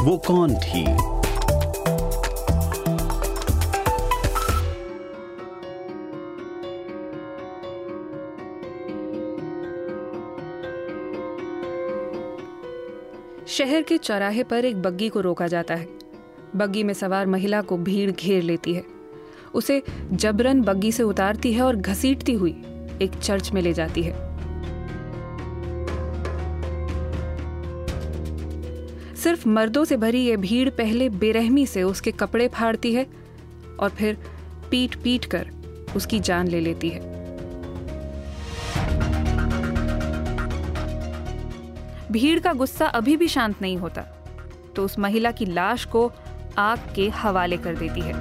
वो कौन थी? शहर के चौराहे पर एक बग्गी को रोका जाता है। बग्गी में सवार महिला को भीड़ घेर लेती है। उसे जबरन बग्गी से उतारती है और घसीटती हुई एक चर्च में ले जाती है। सिर्फ़ मर्दों से भरी यह भीड़ पहले बेरहमी से उसके कपड़े फाड़ती है और फिर पीट पीट कर उसकी जान ले लेती है। भीड़ का गुस्सा अभी भी शांत नहीं होता तो उस महिला की लाश को आग के हवाले कर देती है।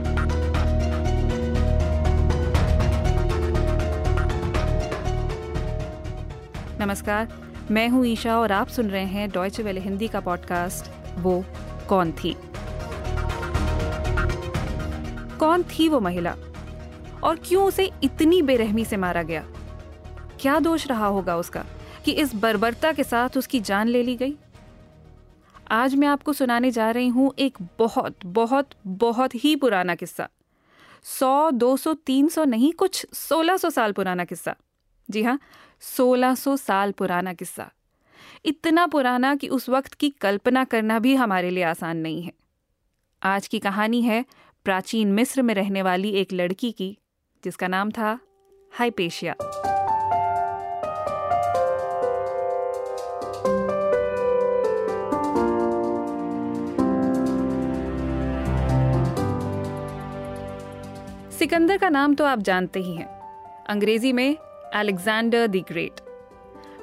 नमस्कार मैं हूँ ईशा और आप सुन रहे हैं डॉयचे वेले हिंदी का पॉडकास्ट वो कौन थी? कौन थी वो महिला? और क्यों उसे इतनी बेरहमी से मारा गया? क्या दोष रहा होगा उसका कि इस बर्बरता के साथ उसकी जान ले ली गई? आज मैं आपको सुनाने जा रही हूँ एक बहुत बहुत बहुत ही पुराना किस्सा। सौ, दो सौ, तीन सौ नहीं, कुछ सोलह सौ साल पुराना किस्सा। जी हाँ सोलह सौ साल पुराना किस्सा। इतना पुराना कि उस वक्त की कल्पना करना भी हमारे लिए आसान नहीं है। आज की कहानी है प्राचीन मिस्र में रहने वाली एक लड़की की, जिसका नाम था हाइपेशिया। सिकंदर का नाम तो आप जानते ही हैं। अंग्रेज़ी में अलेक्जेंडर द ग्रेट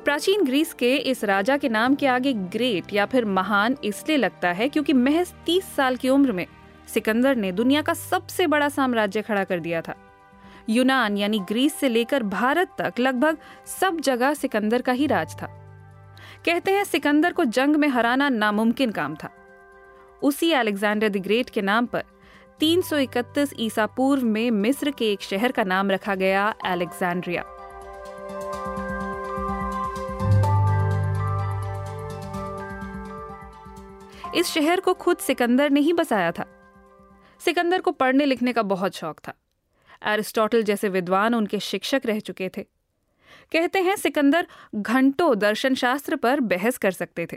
प्राचीन ग्रीस के इस राजा के नाम के आगे ग्रेट या फिर महान इसलिए लगता है क्योंकि महज तीस साल की उम्र में सिकंदर ने दुनिया का सबसे बड़ा साम्राज्य खड़ा कर दिया था। यूनान यानी ग्रीस से लेकर भारत तक लगभग सब जगह सिकंदर का ही राज था। कहते हैं सिकंदर को जंग में हराना नामुमकिन काम था। उसी अलेक्जेंडर द ग्रेट के नाम पर 331 ईसा पूर्व में मिस्र के एक शहर का नाम रखा गया अलेक्जेंड्रिया इस शहर को खुद सिकंदर ने ही बसाया था। सिकंदर को पढ़ने लिखने का बहुत शौक था। एरिस्टोटल जैसे विद्वान उनके शिक्षक रह चुके थे। कहते हैं सिकंदर घंटों दर्शन शास्त्र पर बहस कर सकते थे।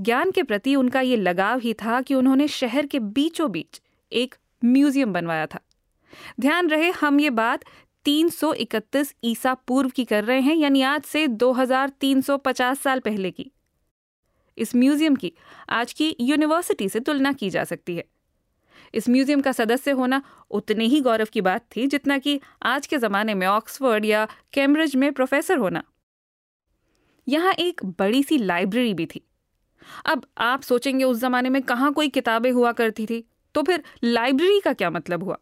ज्ञान के प्रति उनका ये लगाव ही था कि उन्होंने शहर के बीचों बीच एक म्यूज़ियम बनवाया था। ध्यान रहे, हम ये बात 331 ईसा पूर्व की कर रहे हैं, यानी आज से 2350 साल पहले की। इस म्यूज़ियम की, आज की यूनिवर्सिटी से तुलना की जा सकती है। इस म्यूज़ियम का सदस्य होना उतने ही गौरव की बात थी जितना कि आज के जमाने में ऑक्सफोर्ड या कैम्ब्रिज में प्रोफेसर होना। यहाँ एक बड़ी सी लाइब्रेरी भी थी। अब आप सोचेंगे उस जमाने में कहाँ कोई किताबें हुआ करती थी तो फिर लाइब्रेरी का क्या मतलब हुआ?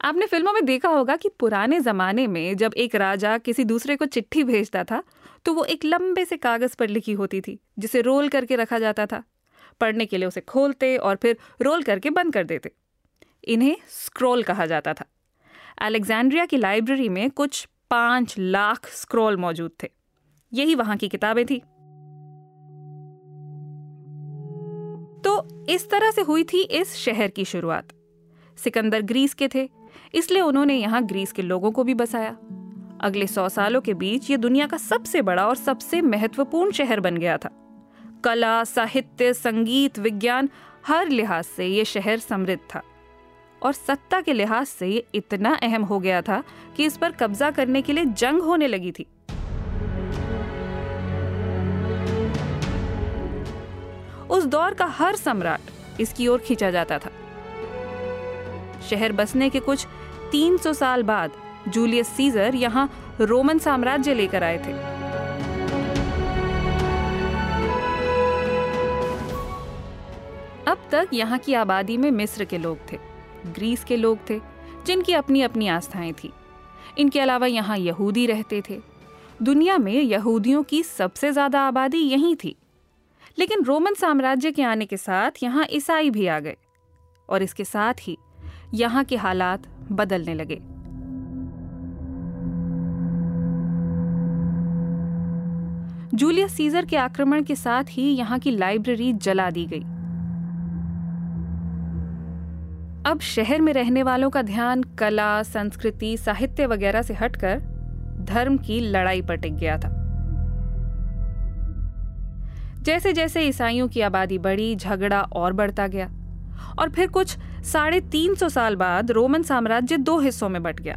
आपने फ़िल्मों में देखा होगा कि पुराने जमाने में जब एक राजा किसी दूसरे को चिट्ठी भेजता था तो वो एक लंबे से कागज़ पर लिखी होती थी, जिसे रोल करके रखा जाता था। पढ़ने के लिए उसे खोलते और फिर रोल करके बंद कर देते। इन्हें स्क्रोल कहा जाता था। अलेक्जेंड्रिया की लाइब्रेरी में कुछ पाँच लाख स्क्रोल मौजूद थे। यही वहाँ की किताबें थी। तो इस तरह से हुई थी इस शहर की शुरुआत। सिकंदर ग्रीस के थे, इसलिए उन्होंने यहाँ ग्रीस के लोगों को भी बसाया। अगले सौ सालों के बीच ये दुनिया का सबसे बड़ा और सबसे महत्वपूर्ण शहर बन गया था। कला, साहित्य, संगीत, विज्ञान, हर लिहाज से ये शहर समृद्ध था। और सत्ता के लिहाज से ये इतना अहम हो गया था कि इस पर कब्जा करने के लिए जंग होने लगी थी। उस दौर का हर सम्राट इसकी ओर खींचा जाता था। शहर बसने के कुछ 300 साल बाद जूलियस सीजर यहाँ रोमन साम्राज्य लेकर आए थे। अब तक यहाँ की आबादी में मिस्र के लोग थे, ग्रीस के लोग थे, जिनकी अपनी अपनी आस्थाएँ थी। इनके अलावा यहाँ यहूदी रहते थे। दुनिया में यहूदियों की सबसे ज़्यादा आबादी यहीं थी। लेकिन रोमन साम्राज्य के आने के साथ यहाँ ईसाई भी आ गए और इसके साथ ही यहाँ के हालात बदलने लगे। जूलियस सीजर के आक्रमण के साथ ही यहाँ की लाइब्रेरी जला दी गई। अब शहर में रहने वालों का ध्यान कला, संस्कृति, साहित्य वगैरह से हटकर धर्म की लड़ाई पर टिक गया था। जैसे जैसे ईसाइयों की आबादी बढ़ी, झगड़ा और बढ़ता गया और फिर कुछ साढ़े तीन सौ साल बाद रोमन साम्राज्य दो हिस्सों में बट गया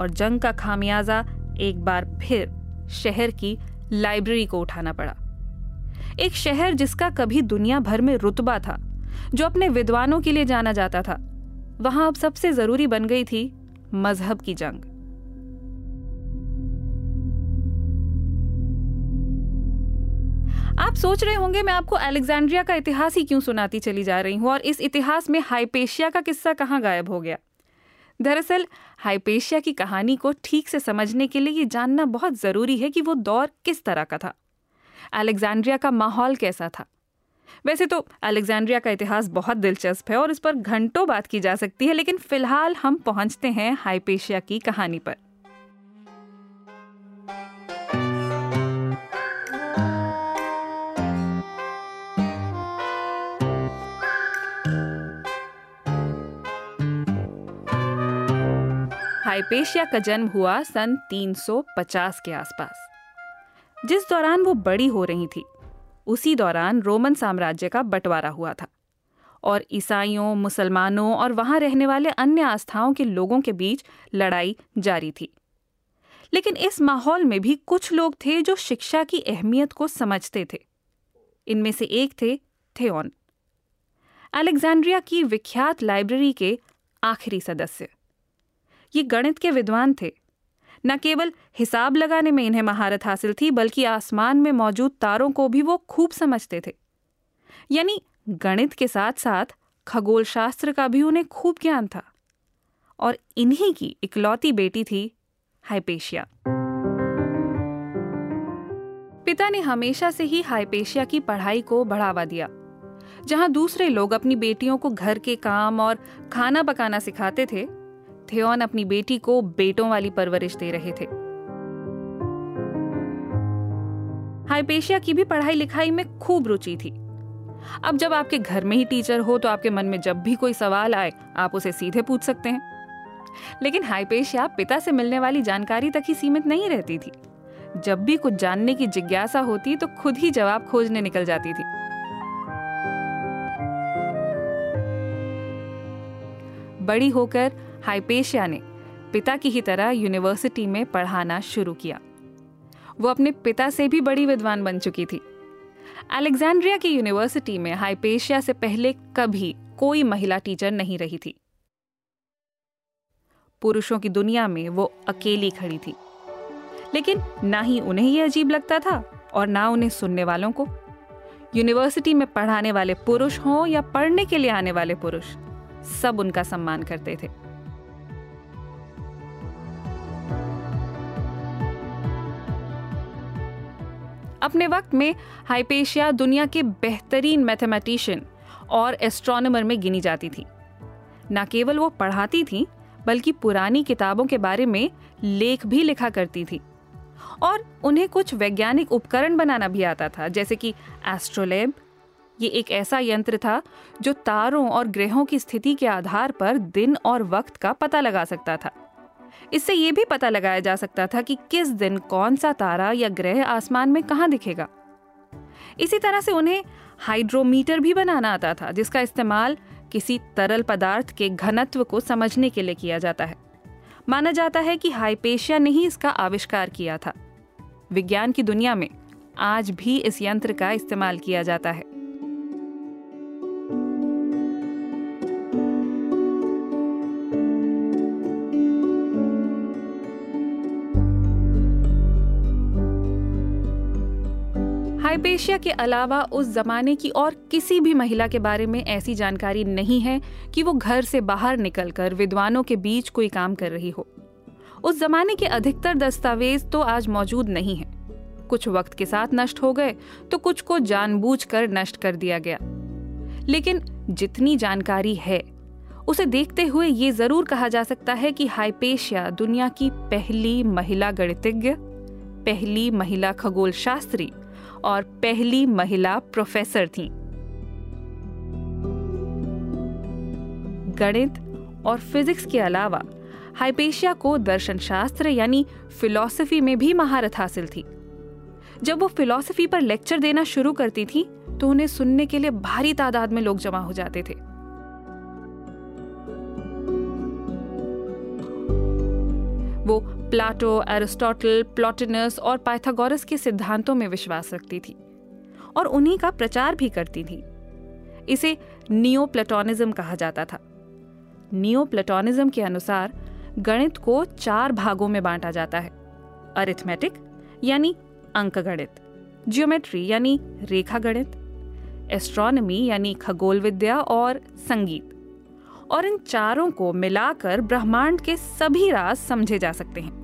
और जंग का खामियाजा एक बार फिर शहर की लाइब्रेरी को उठाना पड़ा। एक शहर जिसका कभी दुनिया भर में रुतबा था, जो अपने विद्वानों के लिए जाना जाता था, वहाँ अब सबसे ज़रूरी बन गई थी मज़हब की जंग। आप सोच रहे होंगे, मैं आपको अलेक्जेंड्रिया का इतिहास ही क्यों सुनाती चली जा रही हूँ और इस इतिहास में हाइपेशिया का किस्सा कहाँ गायब हो गया? दरअसल, हाइपेशिया की कहानी को ठीक से समझने के लिए ये जानना बहुत ज़रूरी है कि वो दौर किस तरह का था। अलेक्जेंड्रिया का माहौल कैसा था? वैसे तो अलेक्जेंड्रिया का इतिहास बहुत दिलचस्प है और इस पर घंटों बात की जा सकती है, लेकिन फ़िलहाल हम पहुँचते हैं हाइपेशिया की कहानी पर। हाइपेशिया का जन्म हुआ सन 350 के आसपास। जिस दौरान वो बड़ी हो रही थी, उसी दौरान रोमन साम्राज्य का बंटवारा हुआ था और ईसाइयों, मुसलमानों और वहाँ रहने वाले अन्य आस्थाओं के लोगों के बीच लड़ाई जारी थी। लेकिन इस माहौल में भी कुछ लोग थे जो शिक्षा की अहमियत को समझते थे। इनमें से एक थे थेओन। अलेक्जेंड्रिया की विख्यात लाइब्रेरी के आखिरी सदस्य। ये गणित के विद्वान थे। न केवल हिसाब लगाने में इन्हें महारत हासिल थी, बल्कि आसमान में मौजूद तारों को भी वो खूब समझते थे। यानी गणित के साथ साथ खगोल शास्त्र का भी उन्हें खूब ज्ञान था। और इन्हीं की इकलौती बेटी थी हाइपेशिया। पिता ने हमेशा से ही हाइपेशिया की पढ़ाई को बढ़ावा दिया, जहाँ दूसरे लोग अपनी बेटियों को घर के काम और खाना पकाना सिखाते थे थियोन अपनी बेटी को बेटों वाली परवरिश दे रहे थे। हाइपेशिया की भी पढ़ाई लिखाई में खूब रुचि थी। अब जब आपके घर में ही टीचर हो तो आपके मन में जब भी कोई सवाल आए, आप उसे सीधे पूछ सकते हैं। लेकिन हाइपेशिया पिता से मिलने वाली जानकारी तक ही सीमित नहीं रहती थी। जब भी कुछ जानने की जिज्ञासा होती तो खुद ही जवाब खोजने निकल जाती थी। बड़ी होकर हाइपेशिया ने पिता की ही तरह यूनिवर्सिटी में पढ़ाना शुरू किया। वो अपने पिता से भी बड़ी विद्वान बन चुकी थी। अलेक्जेंड्रिया की यूनिवर्सिटी में हाइपेशिया से पहले कभी कोई महिला टीचर नहीं रही थी। पुरुषों की दुनिया में वो अकेली खड़ी थी। लेकिन ना ही उन्हें यह अजीब लगता था और ना उन्हें सुनने वालों को। यूनिवर्सिटी में पढ़ाने वाले पुरुष हों या पढ़ने के लिए आने वाले पुरुष, सब उनका सम्मान करते थे। अपने वक्त में हाइपेशिया दुनिया के बेहतरीन मैथमेटिशियन और एस्ट्रोनॉमर में गिनी जाती थी। न केवल वो पढ़ाती थी, बल्कि पुरानी किताबों के बारे में लेख भी लिखा करती थी। और उन्हें कुछ वैज्ञानिक उपकरण बनाना भी आता था, जैसे कि एस्ट्रोलेब। ये एक ऐसा यंत्र था जो तारों और ग्रहों की स्थिति के आधार पर दिन और वक्त का पता लगा सकता था। इससे ये भी पता लगाया जा सकता था कि किस दिन कौन सा तारा या ग्रह आसमान में कहाँ दिखेगा। इसी तरह से उन्हें हाइड्रोमीटर भी बनाना आता था, जिसका इस्तेमाल किसी तरल पदार्थ के घनत्व को समझने के लिए किया जाता है। माना जाता है कि हाइपेशिया ने ही इसका आविष्कार किया था। विज्ञान की दुनिया में आज भी इस यंत्र का इस्तेमाल किया जाता है। हाइपेशिया के अलावा उस जमाने की और किसी भी महिला के बारे में ऐसी जानकारी नहीं है कि वो घर से बाहर निकलकर विद्वानों के बीच कोई काम कर रही हो। उस जमाने के अधिकतर दस्तावेज़ तो आज मौजूद नहीं है। कुछ वक्त के साथ नष्ट हो गए तो कुछ को जानबूझकर नष्ट कर दिया गया। लेकिन जितनी जानकारी है, उसे देखते हुए ये ज़रूर कहा जा सकता है कि हाइपेशिया दुनिया की पहली महिला गणितज्ञ, पहली महिला खगोल शास्त्री और पहली महिला प्रोफेसर थीं। गणित और फिजिक्स के अलावा, हाइपेशिया को दर्शन शास्त्र यानी फिलॉसफी में भी महारत हासिल थी जब वो फिलॉसफी पर लेक्चर देना शुरू करती थी तो उन्हें सुनने के लिए भारी तादाद में लोग जमा हो जाते थे वो प्लाटो, एरिस्टोटल, प्लॉटिनस और पाइथागोरस के सिद्धांतों में विश्वास रखती थी और उन्हीं का प्रचार भी करती थी। इसे नियो प्लेटोनिज्म कहा जाता था। नियो प्लेटोनिज्म के अनुसार गणित को चार भागों में बांटा जाता है। अरिथमेटिक यानी अंक गणित जियोमेट्री यानी रेखा गणित एस्ट्रोनॉमी यानी खगोल विद्या और संगीत। और इन चारों को मिलाकर ब्रह्मांड के सभी राज समझे जा सकते हैं।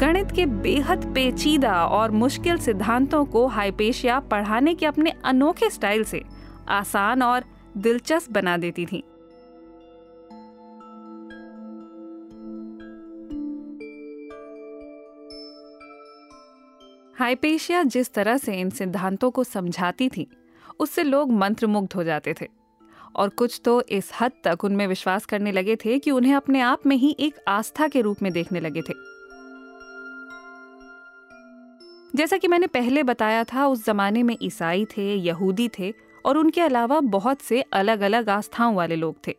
गणित के बेहद पेचीदा और मुश्किल सिद्धांतों को हाइपेशिया पढ़ाने के अपने अनोखे स्टाइल से आसान और दिलचस्प बना देती थी। हाइपेशिया जिस तरह से इन सिद्धांतों को समझाती थी, उससे लोग मंत्रमुग्ध हो जाते थे। और कुछ तो इस हद तक उनमें विश्वास करने लगे थे कि उन्हें अपने आप में ही एक आस्था के रूप में देखने लगे थे। जैसा कि मैंने पहले बताया था, उस जमाने में ईसाई थे, यहूदी थे और उनके अलावा बहुत से अलग अलग आस्थाओं वाले लोग थे।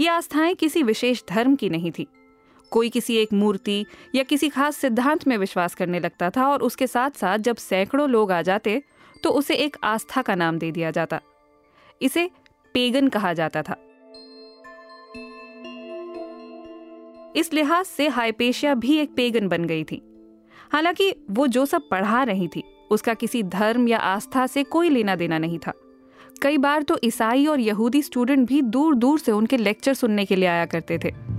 ये आस्थाएँ किसी विशेष धर्म की नहीं थी। कोई किसी एक मूर्ति या किसी खास सिद्धांत में विश्वास करने लगता था और उसके साथ साथ जब सैकड़ों लोग आ जाते तो उसे एक आस्था का नाम दे दिया जाता। इसे पेगन कहा जाता था। इस लिहाज से हाइपेशिया भी एक पेगन बन गई थी। हालाँकि वो जो सब पढ़ा रही थी, उसका किसी धर्म या आस्था से कोई लेना देना नहीं था। कई बार तो ईसाई और यहूदी स्टूडेंट भी दूर दूर से उनके लेक्चर सुनने के लिए आया करते थे।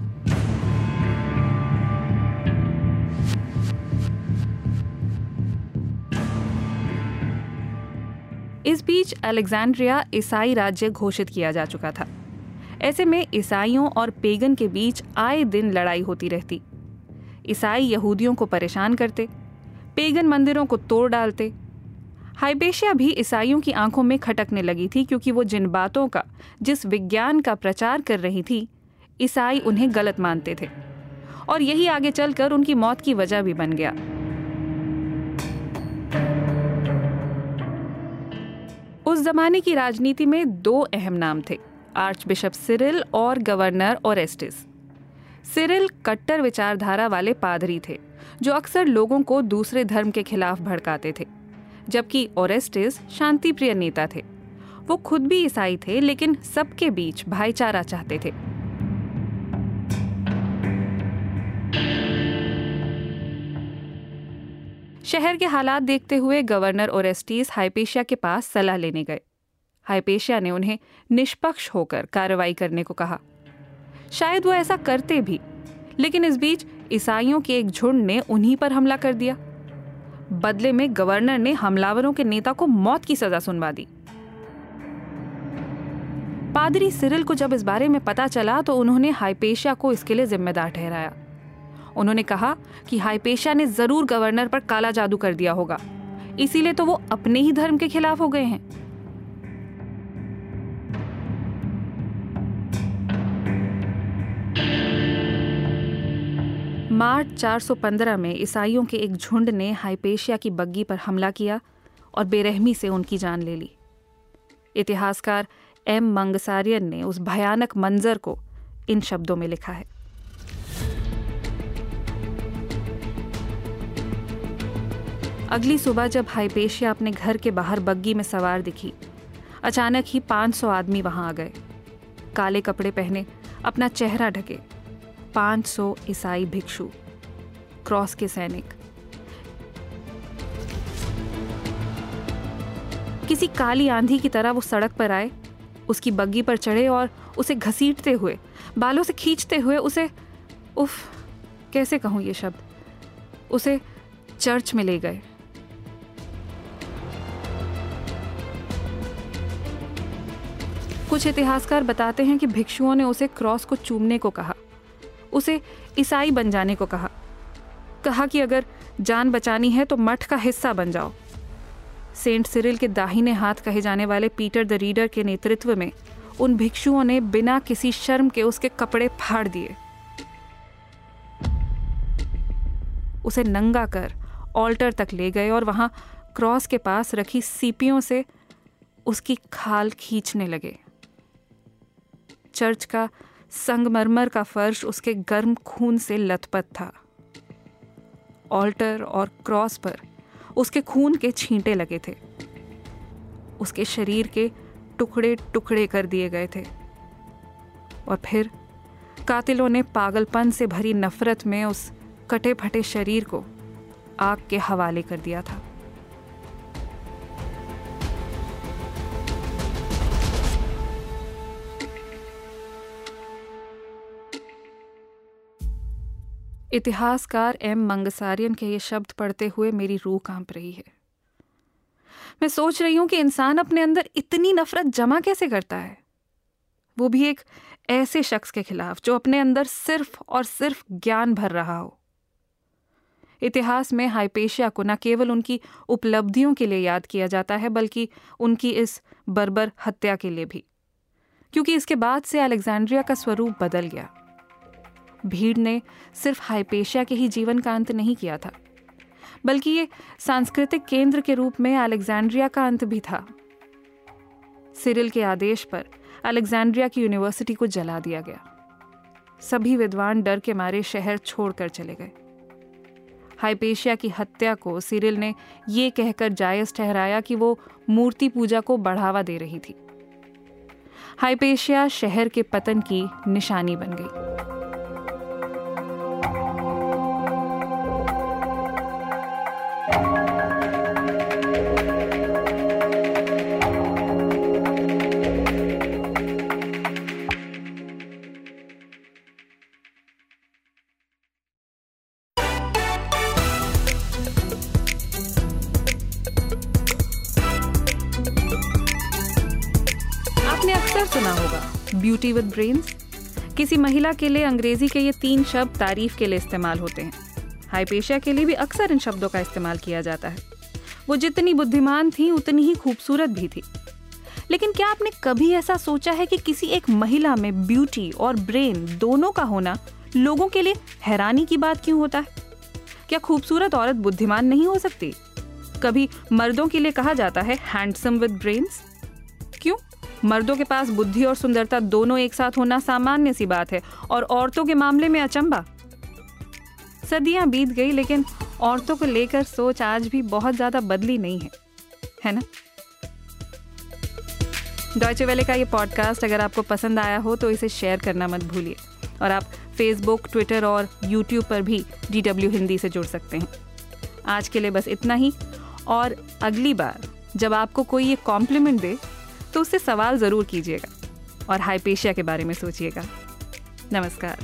इस बीच अलेक्जेंड्रिया ईसाई राज्य घोषित किया जा चुका था। ऐसे में ईसाइयों और पेगन के बीच आए दिन लड़ाई होती रहती। ईसाई यहूदियों को परेशान करते, पेगन मंदिरों को तोड़ डालते। हाइबेशिया भी ईसाइयों की आँखों में खटकने लगी थी क्योंकि वो जिन बातों का, जिस विज्ञान का प्रचार कर रही थी, ईसाई उन्हें गलत मानते थे। और यही आगे चलकर उनकी मौत की वजह भी बन गया। उस जमाने की राजनीति में दो अहम नाम थे आर्च बिशप सिरिल और गवर्नर ओरेस्टिस। सिरिल कट्टर विचारधारा वाले पादरी थे, जो अक्सर लोगों को दूसरे धर्म के खिलाफ भड़काते थे, जबकि ओरेस्टिस शांतिप्रिय नेता थे। वो खुद भी ईसाई थे, लेकिन सबके बीच भाईचारा चाहते थे। शहर के हालात देखते हुए गवर्नर ओरेस्टीज हाइपेशिया के पास सलाह लेने गए। हाइपेशिया ने उन्हें निष्पक्ष होकर कार्रवाई करने को कहा। शायद वो ऐसा करते भी, लेकिन इस बीच ईसाइयों के एक झुंड ने उन्हीं पर हमला कर दिया। बदले में गवर्नर ने हमलावरों के नेता को मौत की सजा सुनवा दी। पादरी सिरिल को जब इस बारे में पता चला तो उन्होंने हाइपेशिया को इसके लिए जिम्मेदार ठहराया। उन्होंने कहा कि हाइपेशा ने ज़रूर गवर्नर पर काला जादू कर दिया होगा। इसीलिए तो वो अपने ही धर्म के खिलाफ हो गए हैं। मार्च 415 में ईसाइयों के एक झुंड ने हाइपेशिया की बग्गी पर हमला किया और बेरहमी से उनकी जान ले ली। इतिहासकार एम मंगसारियन ने उस भयानक मंजर को इन शब्दों में लिखा है। अगली सुबह जब हाइपेशिया अपने घर के बाहर बग्गी में सवार दिखी, अचानक ही 500 आदमी वहाँ आ गए। काले कपड़े पहने अपना चेहरा ढके 500 ईसाई भिक्षु, क्रॉस के सैनिक। किसी काली आंधी की तरह वो सड़क पर आए, उसकी बग्गी पर चढ़े और उसे घसीटते हुए, बालों से खींचते हुए उसे, उफ, कैसे कहूँ ये शब्द? उसे चर्च में ले गए। कुछ इतिहासकार बताते हैं कि भिक्षुओं ने उसे क्रॉस को चूमने को कहा, उसे ईसाई बन जाने को कहा। कहा कि अगर जान बचानी है तो मठ का हिस्सा बन जाओ। सेंट सिरिल के दाहिने हाथ कहे जाने वाले पीटर द रीडर के नेतृत्व में उन भिक्षुओं ने बिना किसी शर्म के उसके कपड़े फाड़ दिए। उसे नंगा कर ऑल्टर तक ले गए और वहाँ क्रॉस के पास रखी सीपियों से उसकी खाल खींचने लगे। चर्च का संगमरमर का फर्श उसके गर्म खून से लथपथ था। ऑल्टर और क्रॉस पर उसके खून के छींटे लगे थे। उसके शरीर के टुकड़े टुकड़े कर दिए गए थे। और फिर कातिलों ने पागलपन से भरी नफरत में उस कटे फटे शरीर को आग के हवाले कर दिया था। इतिहासकार एम मंगसारियन के ये शब्द पढ़ते हुए मेरी रूह काँप रही है। मैं सोच रही हूँ कि इंसान अपने अंदर इतनी नफरत जमा कैसे करता है? वो भी एक ऐसे शख्स के खिलाफ जो अपने अंदर सिर्फ़ और सिर्फ़ ज्ञान भर रहा हो। इतिहास में हाइपेशिया को न केवल उनकी उपलब्धियों के लिए याद किया जाता है, बल्कि उनकी इस बर्बर हत्या के लिए भी, क्योंकि इसके बाद से अलेक्जेंड्रिया का स्वरूप बदल गया। भीड़ ने सिर्फ़ हाइपेशिया के ही जीवन का अंत नहीं किया था, बल्कि ये सांस्कृतिक केंद्र के रूप में अलेक्जेंड्रिया का अंत भी था। सिरिल के आदेश पर अलेक्जेंड्रिया की यूनिवर्सिटी को जला दिया गया। सभी विद्वान डर के मारे शहर छोड़कर चले गए। हाइपेशिया की हत्या को सिरिल ने यह कहकर जायज़ ठहराया कि वो मूर्ति पूजा को बढ़ावा दे रही थी। हाइपेशिया शहर के पतन की निशानी बन गई। ब्रेन्स किसी महिला के लिए अंग्रेज़ी के ये तीन शब्द तारीफ़ के लिए इस्तेमाल होते हैं। हाइपेशिया के लिए भी अक्सर इन शब्दों का इस्तेमाल किया जाता है। वो जितनी बुद्धिमान थी, उतनी ही खूबसूरत भी थी। लेकिन क्या आपने कभी ऐसा सोचा है कि किसी एक महिला में ब्यूटी और ब्रेन दोनों का होना लोगों के लिए हैरानी की बात क्यों होता है? क्या खूबसूरत औरत बुद्धिमान नहीं हो सकती? कभी मर्दों के लिए कहा जाता है हैंडसम विद ब्रेन्स क्यों? मर्दों के पास बुद्धि और सुंदरता दोनों एक साथ होना सामान्य सी बात है। और औरतों के मामले में अचंबा। सदियाँ बीत गई, लेकिन औरतों को लेकर सोच आज भी बहुत ज़्यादा बदली नहीं है। है ना? डॉयचे वेले का ये पॉडकास्ट अगर आपको पसंद आया हो तो इसे शेयर करना मत भूलिए। और आप फेसबुक ट्विटर और यूट्यूब पर भी डी डब्ल्यू हिंदी से जुड़ सकते हैं। आज के लिए बस इतना ही, और अगली बार जब आपको कोई ये कॉम्प्लीमेंट दे तो उससे सवाल ज़रूर कीजिएगा और हाइपेशिया के बारे में सोचिएगा। नमस्कार।